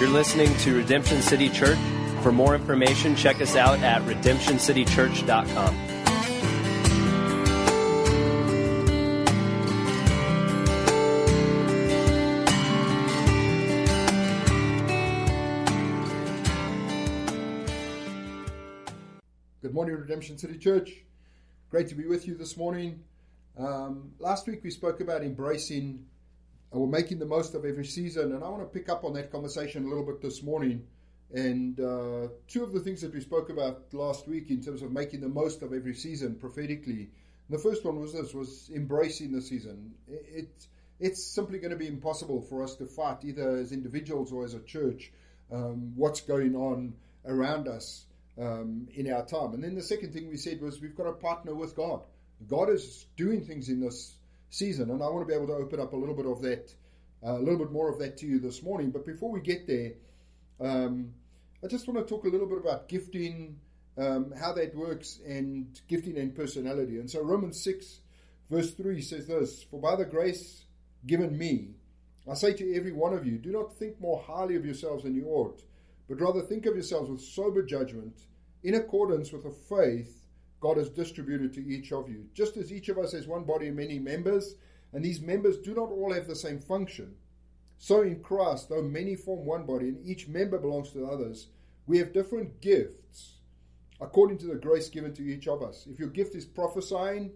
You're listening to Redemption City Church. For more information, check us out at redemptioncitychurch.com. Good morning, Redemption City Church. Great to be with you this morning. Um, last week we spoke about embracing or making the most of every season, and I want to pick up on that conversation a little bit this morning. And uh, two of the things that we spoke about last week in terms of making the most of every season prophetically. The first one was this: was embracing the season. It, it's simply going to be impossible for us to fight either as individuals or as a church um, what's going on around us um, in our time. And then the second thing we said was we've got to partner with God. God is doing things in this season, and I want to be able to open up a little bit of that, uh, a little bit more of that to you this morning. But before we get there, um, I just want to talk a little bit about gifting, um, how that works, and gifting and personality. And so Romans six, verse three says this: "For by the grace given me, I say to every one of you, do not think more highly of yourselves than you ought." but rather think of yourselves with sober judgment in accordance with the faith God has distributed to each of you. Just as each of us has one body and many members, and these members do not all have the same function, so in Christ, though many form one body and each member belongs to others, we have different gifts according to the grace given to each of us. If your gift is prophesying,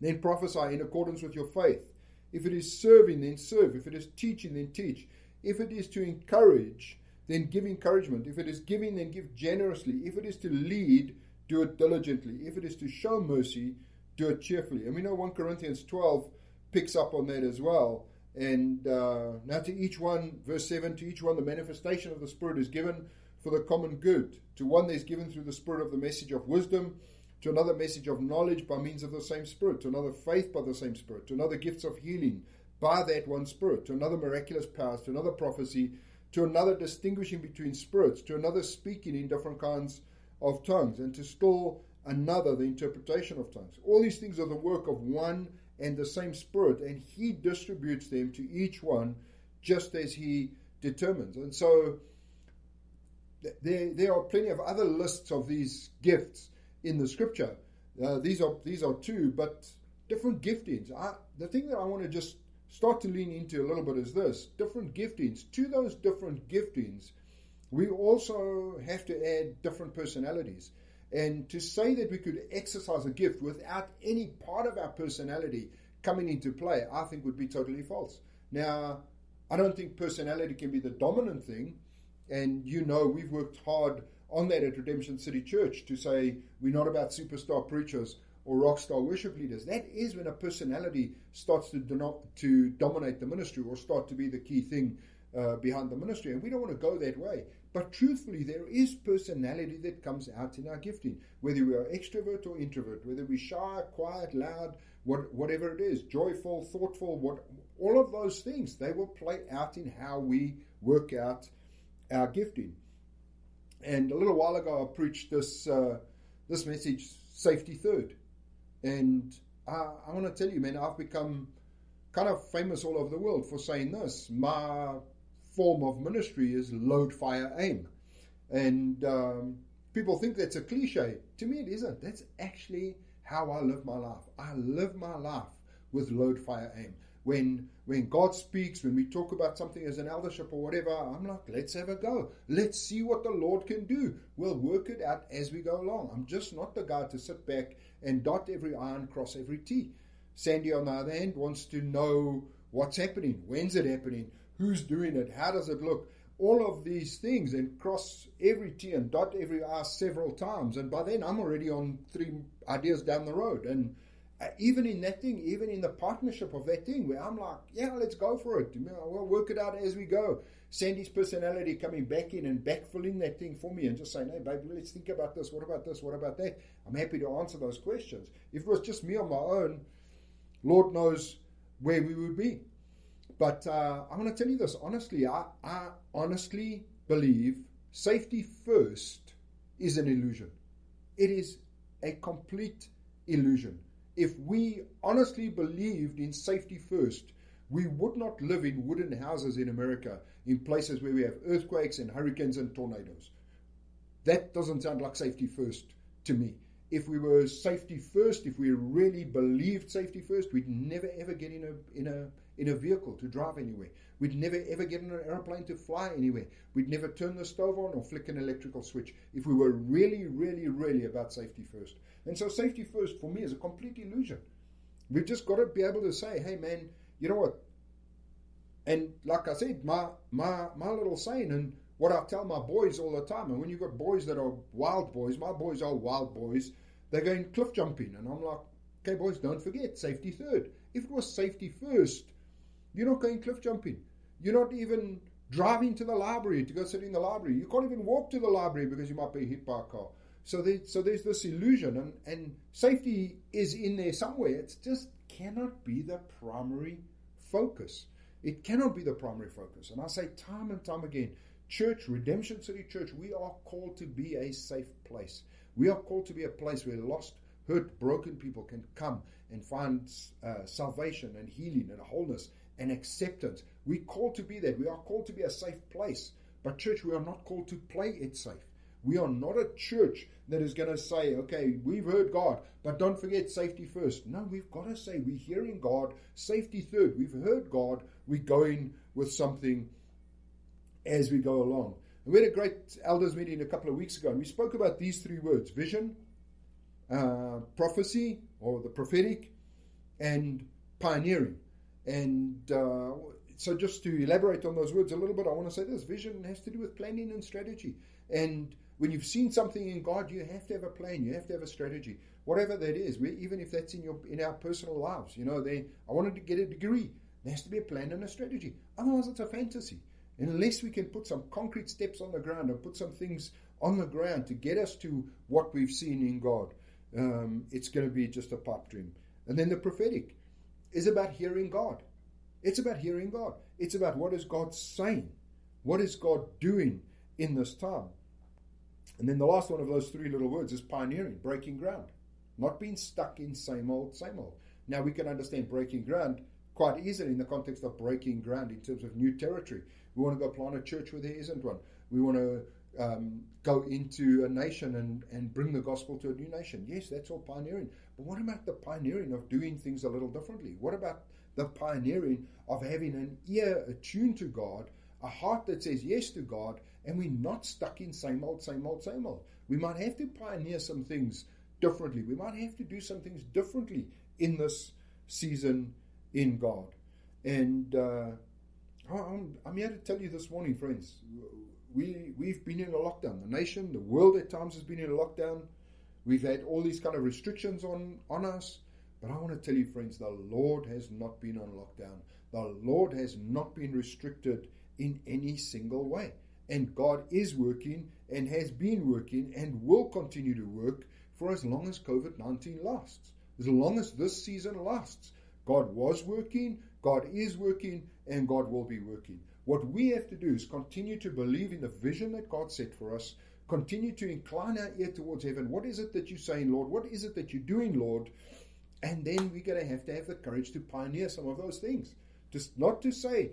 then prophesy in accordance with your faith. If it is serving, then serve. If it is teaching, then teach. If it is to encourage, then give encouragement. If it is giving, then give generously. If it is to lead, do it diligently. If it is to show mercy, do it cheerfully. And we know 1 Corinthians 12 picks up on that as well. And uh, now to each one, verse 7, to each one the manifestation of the Spirit is given for the common good. To one there's given through the Spirit of the message of wisdom, to another message of knowledge by means of the same Spirit, to another faith by the same Spirit, to another gifts of healing by that one Spirit, to another miraculous powers, to another prophecy, to another distinguishing between spirits, to another speaking in different kinds of tongues, and to still another the interpretation of tongues. All these things are the work of one and the same Spirit, and He distributes them to each one just as He determines. And so there, there are plenty of other lists of these gifts in the Scripture. Uh, these are these are two, but different giftings. I, the thing that I want to just start to lean into a little bit is this different giftings. To those different giftings, we also have to add different personalities. And to say that we could exercise a gift without any part of our personality coming into play, I think would be totally false. Now, I don't think personality can be the dominant thing. And you know, we've worked hard on that at Redemption City Church to say we're not about superstar preachers or rock star worship leaders. That is when a personality starts to, do to dominate the ministry or start to be the key thing uh, behind the ministry. And we don't want to go that way. But truthfully, there is personality that comes out in our gifting, whether we are extrovert or introvert, whether we're shy, quiet, loud, what, whatever it is, joyful, thoughtful, what, all of those things, they will play out in how we work out our gifting. And a little while ago, I preached this uh, this message, safety third. And I, I want to tell you, man, I've become kind of famous all over the world for saying this. My form of ministry is load, fire, aim. And um, people think that's a cliche. To me, it isn't. That's actually how I live my life. I live my life with load, fire, aim. When when God speaks, when we talk about something as an eldership or whatever, I'm like, let's have a go. Let's see what the Lord can do. We'll work it out as we go along. I'm just not the guy to sit back and dot every I and cross every T. Sandy, on the other hand, wants to know what's happening, when's it happening, who's doing it, how does it look, all of these things, and cross every T and dot every R several times. And by then, I'm already on three ideas down the road. And uh, even in that thing, even in the partnership of that thing, where I'm like, yeah, let's go for it. We'll work it out as we go. Sandy's personality coming back in and backfilling that thing for me and just saying, hey, babe, let's think about this. What about this? What about that? I'm happy to answer those questions. If it was just me on my own, Lord knows where we would be. But uh, I want to tell you this honestly. I, I honestly believe safety first is an illusion. It is a complete illusion. If we honestly believed in safety first, We would not live in wooden houses in America in places where we have earthquakes and hurricanes and tornadoes. That doesn't sound like safety first to me. If we were safety first, if we really believed safety first, we'd never ever get in a in a in a vehicle to drive anywhere. We'd never ever get in an aeroplane to fly anywhere. We'd never turn the stove on or flick an electrical switch if we were really, really, really about safety first. And so safety first for me is a complete illusion. We've just got to be able to say, hey man, you know what? And like I said, my my my little saying and what I tell my boys all the time, and when you've got boys that are wild boys, my boys are wild boys, they're going cliff jumping. And I'm like, okay, boys, don't forget, safety third. If it was safety first, you're not going cliff jumping. You're not even driving to the library to go sit in the library. You can't even walk to the library because you might be hit by a car. So, there, so there's this illusion, and, and safety is in there somewhere. It just cannot be the primary focus. It cannot be the primary focus. And I say time and time again, church, Redemption City Church, we are called to be a safe place. We are called to be a place where lost, hurt, broken people can come and find uh, salvation and healing and wholeness and acceptance. We're called to be that. We are called to be a safe place. But, church, we are not called to play it safe. We are not a church that is going to say, okay, we've heard God, but don't forget safety first. No, we've got to say we're hearing God, safety third. We've heard God, we're going with something as we go along. And we had a great elders meeting a couple of weeks ago, and we spoke about these three words vision, uh, prophecy, or the prophetic, and pioneering. And uh, so, just to elaborate on those words a little bit, I want to say this vision has to do with planning and strategy. And when you've seen something in God, you have to have a plan. You have to have a strategy, whatever that is. Even if that's in your in our personal lives, you know, they I wanted to get a degree. There has to be a plan and a strategy. Otherwise, it's a fantasy. Unless we can put some concrete steps on the ground and put some things on the ground to get us to what we've seen in God, um, it's going to be just a pipe dream. And then the prophetic is about hearing God. It's about hearing God. It's about what is God saying? What is God doing in this time? And then the last one of those three little words is pioneering, breaking ground, not being stuck in same old, same old. Now we can understand breaking ground quite easily in the context of breaking ground in terms of new territory. We want to go plant a church where there isn't one. We want to um, go into a nation and, and bring the gospel to a new nation. Yes, that's all pioneering. But what about the pioneering of doing things a little differently? What about the pioneering of having an ear attuned to God, a heart that says yes to God, and we're not stuck in same old, same old, same old. We might have to pioneer some things differently. We might have to do some things differently in this season in God. And uh, I'm, I'm here to tell you this morning, friends, we, we've been in a lockdown. The nation, the world at times has been in a lockdown. We've had all these kind of restrictions on, on us. But I want to tell you, friends, the Lord has not been on lockdown. The Lord has not been restricted in any single way. And God is working and has been working and will continue to work for as long as COVID 19 lasts. As long as this season lasts. God was working, God is working, and God will be working. What we have to do is continue to believe in the vision that God set for us, continue to incline our ear towards heaven. What is it that you're saying, Lord? What is it that you're doing, Lord? And then we're going to have to have the courage to pioneer some of those things. Just not to say,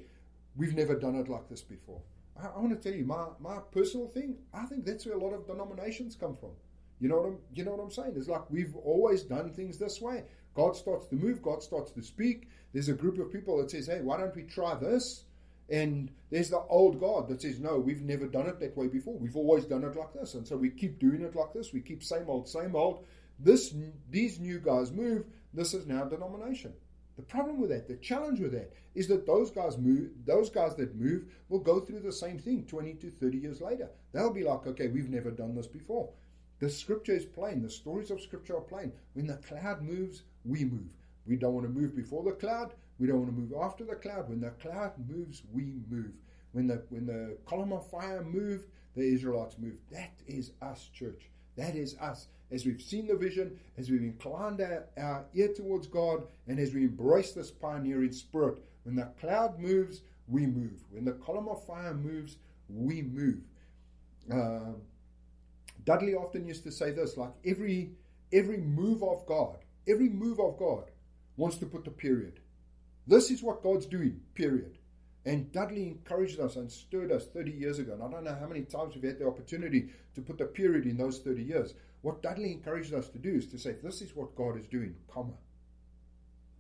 we've never done it like this before. I, I want to tell you my, my personal thing. I think that's where a lot of denominations come from. You know what I'm you know what I'm saying? It's like we've always done things this way. God starts to move, God starts to speak. There's a group of people that says, Hey, why don't we try this? And there's the old God that says, No, we've never done it that way before. We've always done it like this. And so we keep doing it like this. We keep same old, same old. This these new guys move. This is now denomination. The problem with that, the challenge with that, is that those guys move, those guys that move will go through the same thing 20 to 30 years later. They'll be like, okay, we've never done this before. The scripture is plain. The stories of scripture are plain. When the cloud moves, we move. We don't want to move before the cloud. We don't want to move after the cloud. When the cloud moves, we move. When the when the column of fire moved, the Israelites moved. That is us, church. That is us as we've seen the vision, as we've inclined our, our ear towards God, and as we embrace this pioneering spirit. When the cloud moves, we move. When the column of fire moves, we move. Uh, Dudley often used to say this like every every move of God, every move of God wants to put the period. This is what God's doing, period. And Dudley encouraged us and stirred us 30 years ago. And I don't know how many times we've had the opportunity to put the period in those 30 years. What Dudley encouraged us to do is to say, this is what God is doing, comma.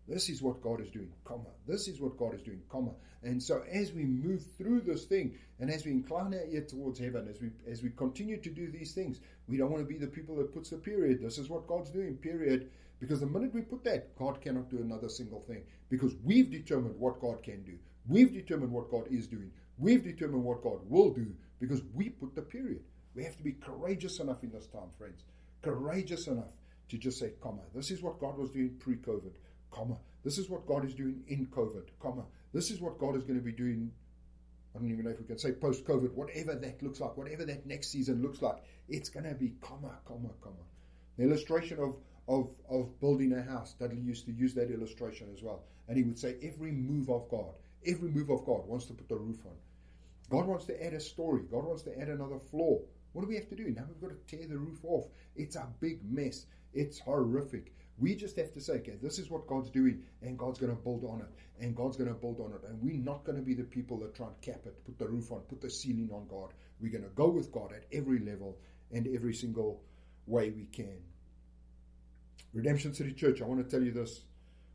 This is what God is doing, comma. This is what God is doing, comma. And so as we move through this thing and as we incline our ear towards heaven, as we as we continue to do these things, we don't want to be the people that puts the period. This is what God's doing, period. Because the minute we put that, God cannot do another single thing. Because we've determined what God can do. We've determined what God is doing. We've determined what God will do because we put the period. We have to be courageous enough in this time, friends. Courageous enough to just say, comma, this is what God was doing pre COVID, comma. This is what God is doing in COVID, comma. This is what God is going to be doing. I don't even know if we can say post COVID, whatever that looks like, whatever that next season looks like, it's going to be comma, comma, comma. The illustration of, of, of building a house, Dudley used to use that illustration as well. And he would say, every move of God, every move of God wants to put the roof on. God wants to add a story. God wants to add another floor. What do we have to do? Now we've got to tear the roof off. It's a big mess. It's horrific. We just have to say, okay, this is what God's doing, and God's going to build on it, and God's going to build on it. And we're not going to be the people that try and cap it, put the roof on, put the ceiling on God. We're going to go with God at every level and every single way we can. Redemption City Church, I want to tell you this.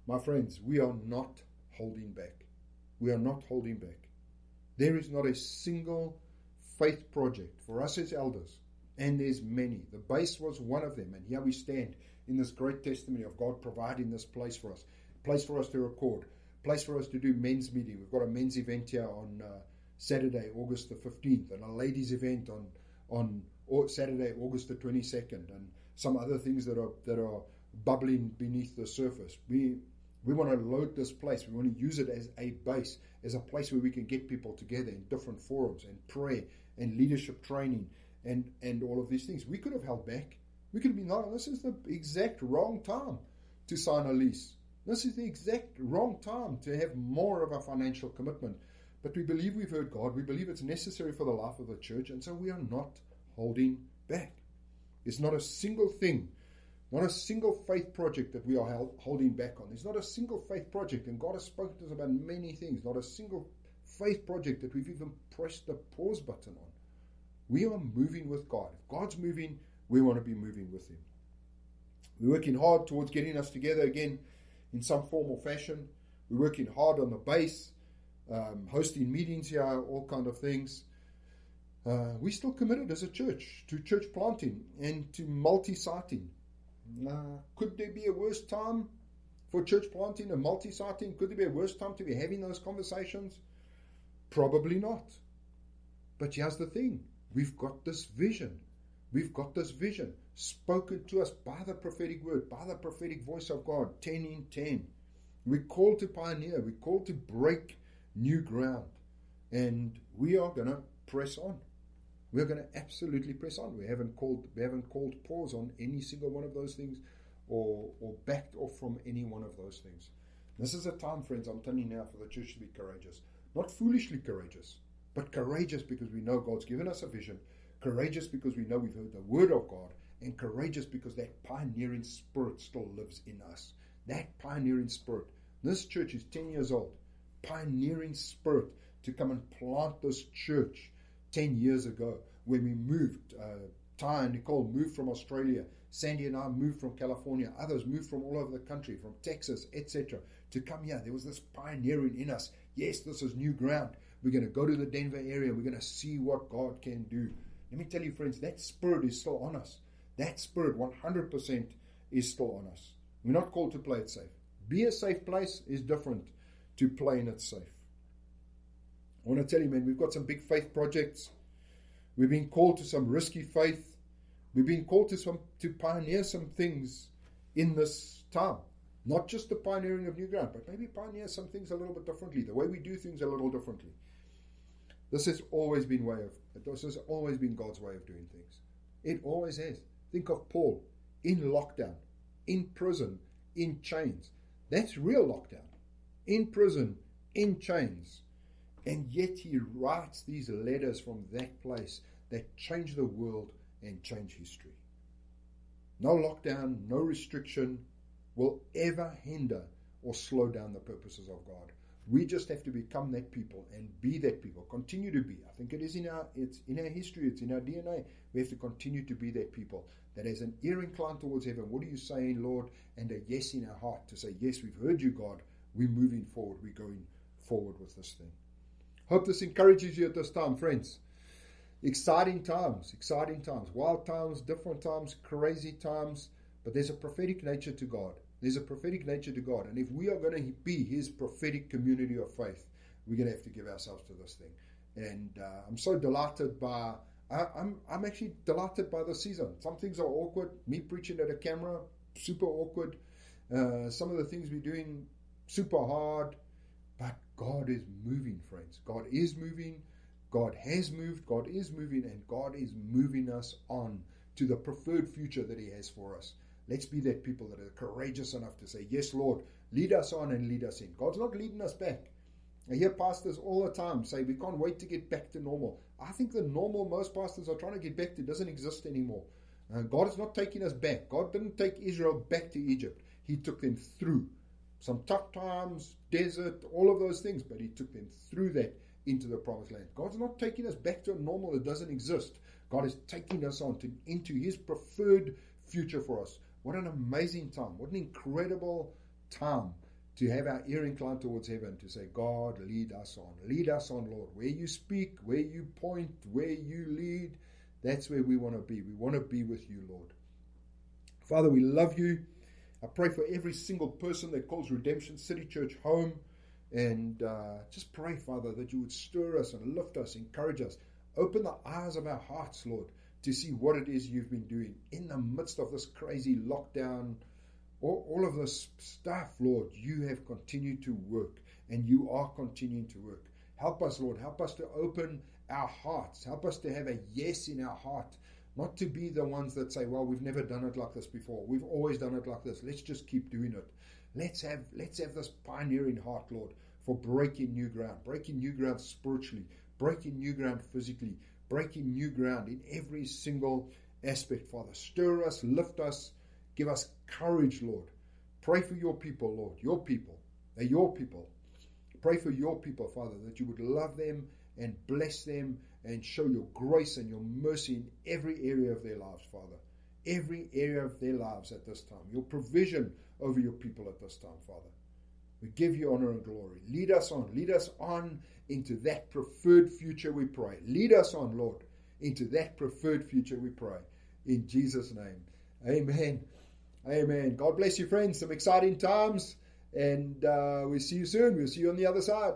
My friends, we are not holding back. We are not holding back. There is not a single faith project for us as elders, and there's many. The base was one of them, and here we stand in this great testimony of God providing this place for us, place for us to record, place for us to do men's meeting. We've got a men's event here on uh, Saturday, August the 15th, and a ladies' event on on Saturday, August the 22nd, and some other things that are that are bubbling beneath the surface. We we want to load this place. We want to use it as a base, as a place where we can get people together in different forums and pray and leadership training and, and all of these things. We could have held back. We could have been, no, this is the exact wrong time to sign a lease. This is the exact wrong time to have more of a financial commitment. But we believe we've heard God. We believe it's necessary for the life of the church. And so we are not holding back. It's not a single thing not a single faith project that we are held, holding back on. There's not a single faith project, and God has spoken to us about many things. Not a single faith project that we've even pressed the pause button on. We are moving with God. If God's moving, we want to be moving with Him. We're working hard towards getting us together again in some form or fashion. We're working hard on the base, um, hosting meetings here, all kind of things. Uh, we're still committed as a church to church planting and to multi-siting. Nah. Could there be a worse time for church planting and multi siting? Could there be a worse time to be having those conversations? Probably not. But here's the thing we've got this vision. We've got this vision spoken to us by the prophetic word, by the prophetic voice of God, 10 in 10. We're called to pioneer, we're called to break new ground. And we are going to press on. We're going to absolutely press on. We haven't called we haven't called pause on any single one of those things, or or backed off from any one of those things. This is a time, friends. I'm telling you now, for the church to be courageous, not foolishly courageous, but courageous because we know God's given us a vision. Courageous because we know we've heard the word of God, and courageous because that pioneering spirit still lives in us. That pioneering spirit. This church is 10 years old. Pioneering spirit to come and plant this church 10 years ago when we moved. Uh, Ty and Nicole moved from Australia. Sandy and I moved from California. Others moved from all over the country, from Texas, etc., to come here. There was this pioneering in us. Yes, this is new ground. We're going to go to the Denver area. We're going to see what God can do. Let me tell you, friends, that spirit is still on us. That spirit, 100%, is still on us. We're not called to play it safe. Be a safe place is different to playing it safe. I want to tell you, man, we've got some big faith projects. We've been called to some risky faith. We've been called to some to pioneer some things in this time. Not just the pioneering of new ground, but maybe pioneer some things a little bit differently. The way we do things a little differently. This has always been way of this has always been God's way of doing things. It always has. Think of Paul in lockdown, in prison, in chains. That's real lockdown. In prison, in chains. And yet he writes these letters from that place that change the world and change history. No lockdown, no restriction will ever hinder or slow down the purposes of God. We just have to become that people and be that people. Continue to be. I think it is in our it's in our history, it's in our DNA. We have to continue to be that people that has an ear inclined towards heaven. What are you saying, Lord? And a yes in our heart to say, Yes, we've heard you, God. We're moving forward. We're going forward with this thing. Hope this encourages you at this time, friends. Exciting times, exciting times, wild times, different times, crazy times, but there's a prophetic nature to God. There's a prophetic nature to God. And if we are going to be His prophetic community of faith, we're going to have to give ourselves to this thing. And uh, I'm so delighted by, I, am I'm, I'm actually delighted by the season. Some things are awkward. Me preaching at a camera, super awkward. Uh, some of the things we're doing, super hard. God is moving, friends. God is moving. God has moved. God is moving. And God is moving us on to the preferred future that He has for us. Let's be that people that are courageous enough to say, Yes, Lord, lead us on and lead us in. God's not leading us back. I hear pastors all the time say, We can't wait to get back to normal. I think the normal most pastors are trying to get back to doesn't exist anymore. Uh, God is not taking us back. God didn't take Israel back to Egypt, He took them through some tough times, desert, all of those things, but He took them through that into the promised land. God's not taking us back to a normal that doesn't exist. God is taking us on to, into His preferred future for us. What an amazing time. What an incredible time to have our ear inclined towards heaven to say, God, lead us on. Lead us on, Lord. Where you speak, where you point, where you lead, that's where we want to be. We want to be with you, Lord. Father, we love you. I pray for every single person that calls Redemption City Church home. And uh, just pray, Father, that you would stir us and lift us, encourage us. Open the eyes of our hearts, Lord, to see what it is you've been doing in the midst of this crazy lockdown, all, all of this stuff, Lord. You have continued to work and you are continuing to work. Help us, Lord. Help us to open our hearts. Help us to have a yes in our heart. Not to be the ones that say, well, we've never done it like this before. We've always done it like this. Let's just keep doing it. Let's have let's have this pioneering heart, Lord, for breaking new ground, breaking new ground spiritually, breaking new ground physically, breaking new ground in every single aspect, Father. Stir us, lift us, give us courage, Lord. Pray for your people, Lord, your people. They're your people. Pray for your people, Father, that you would love them and bless them and show your grace and your mercy in every area of their lives, Father. Every area of their lives at this time. Your provision over your people at this time, Father. We give you honor and glory. Lead us on. Lead us on into that preferred future, we pray. Lead us on, Lord, into that preferred future, we pray. In Jesus' name. Amen. Amen. God bless you, friends. Some exciting times. And uh, we'll see you soon. We'll see you on the other side.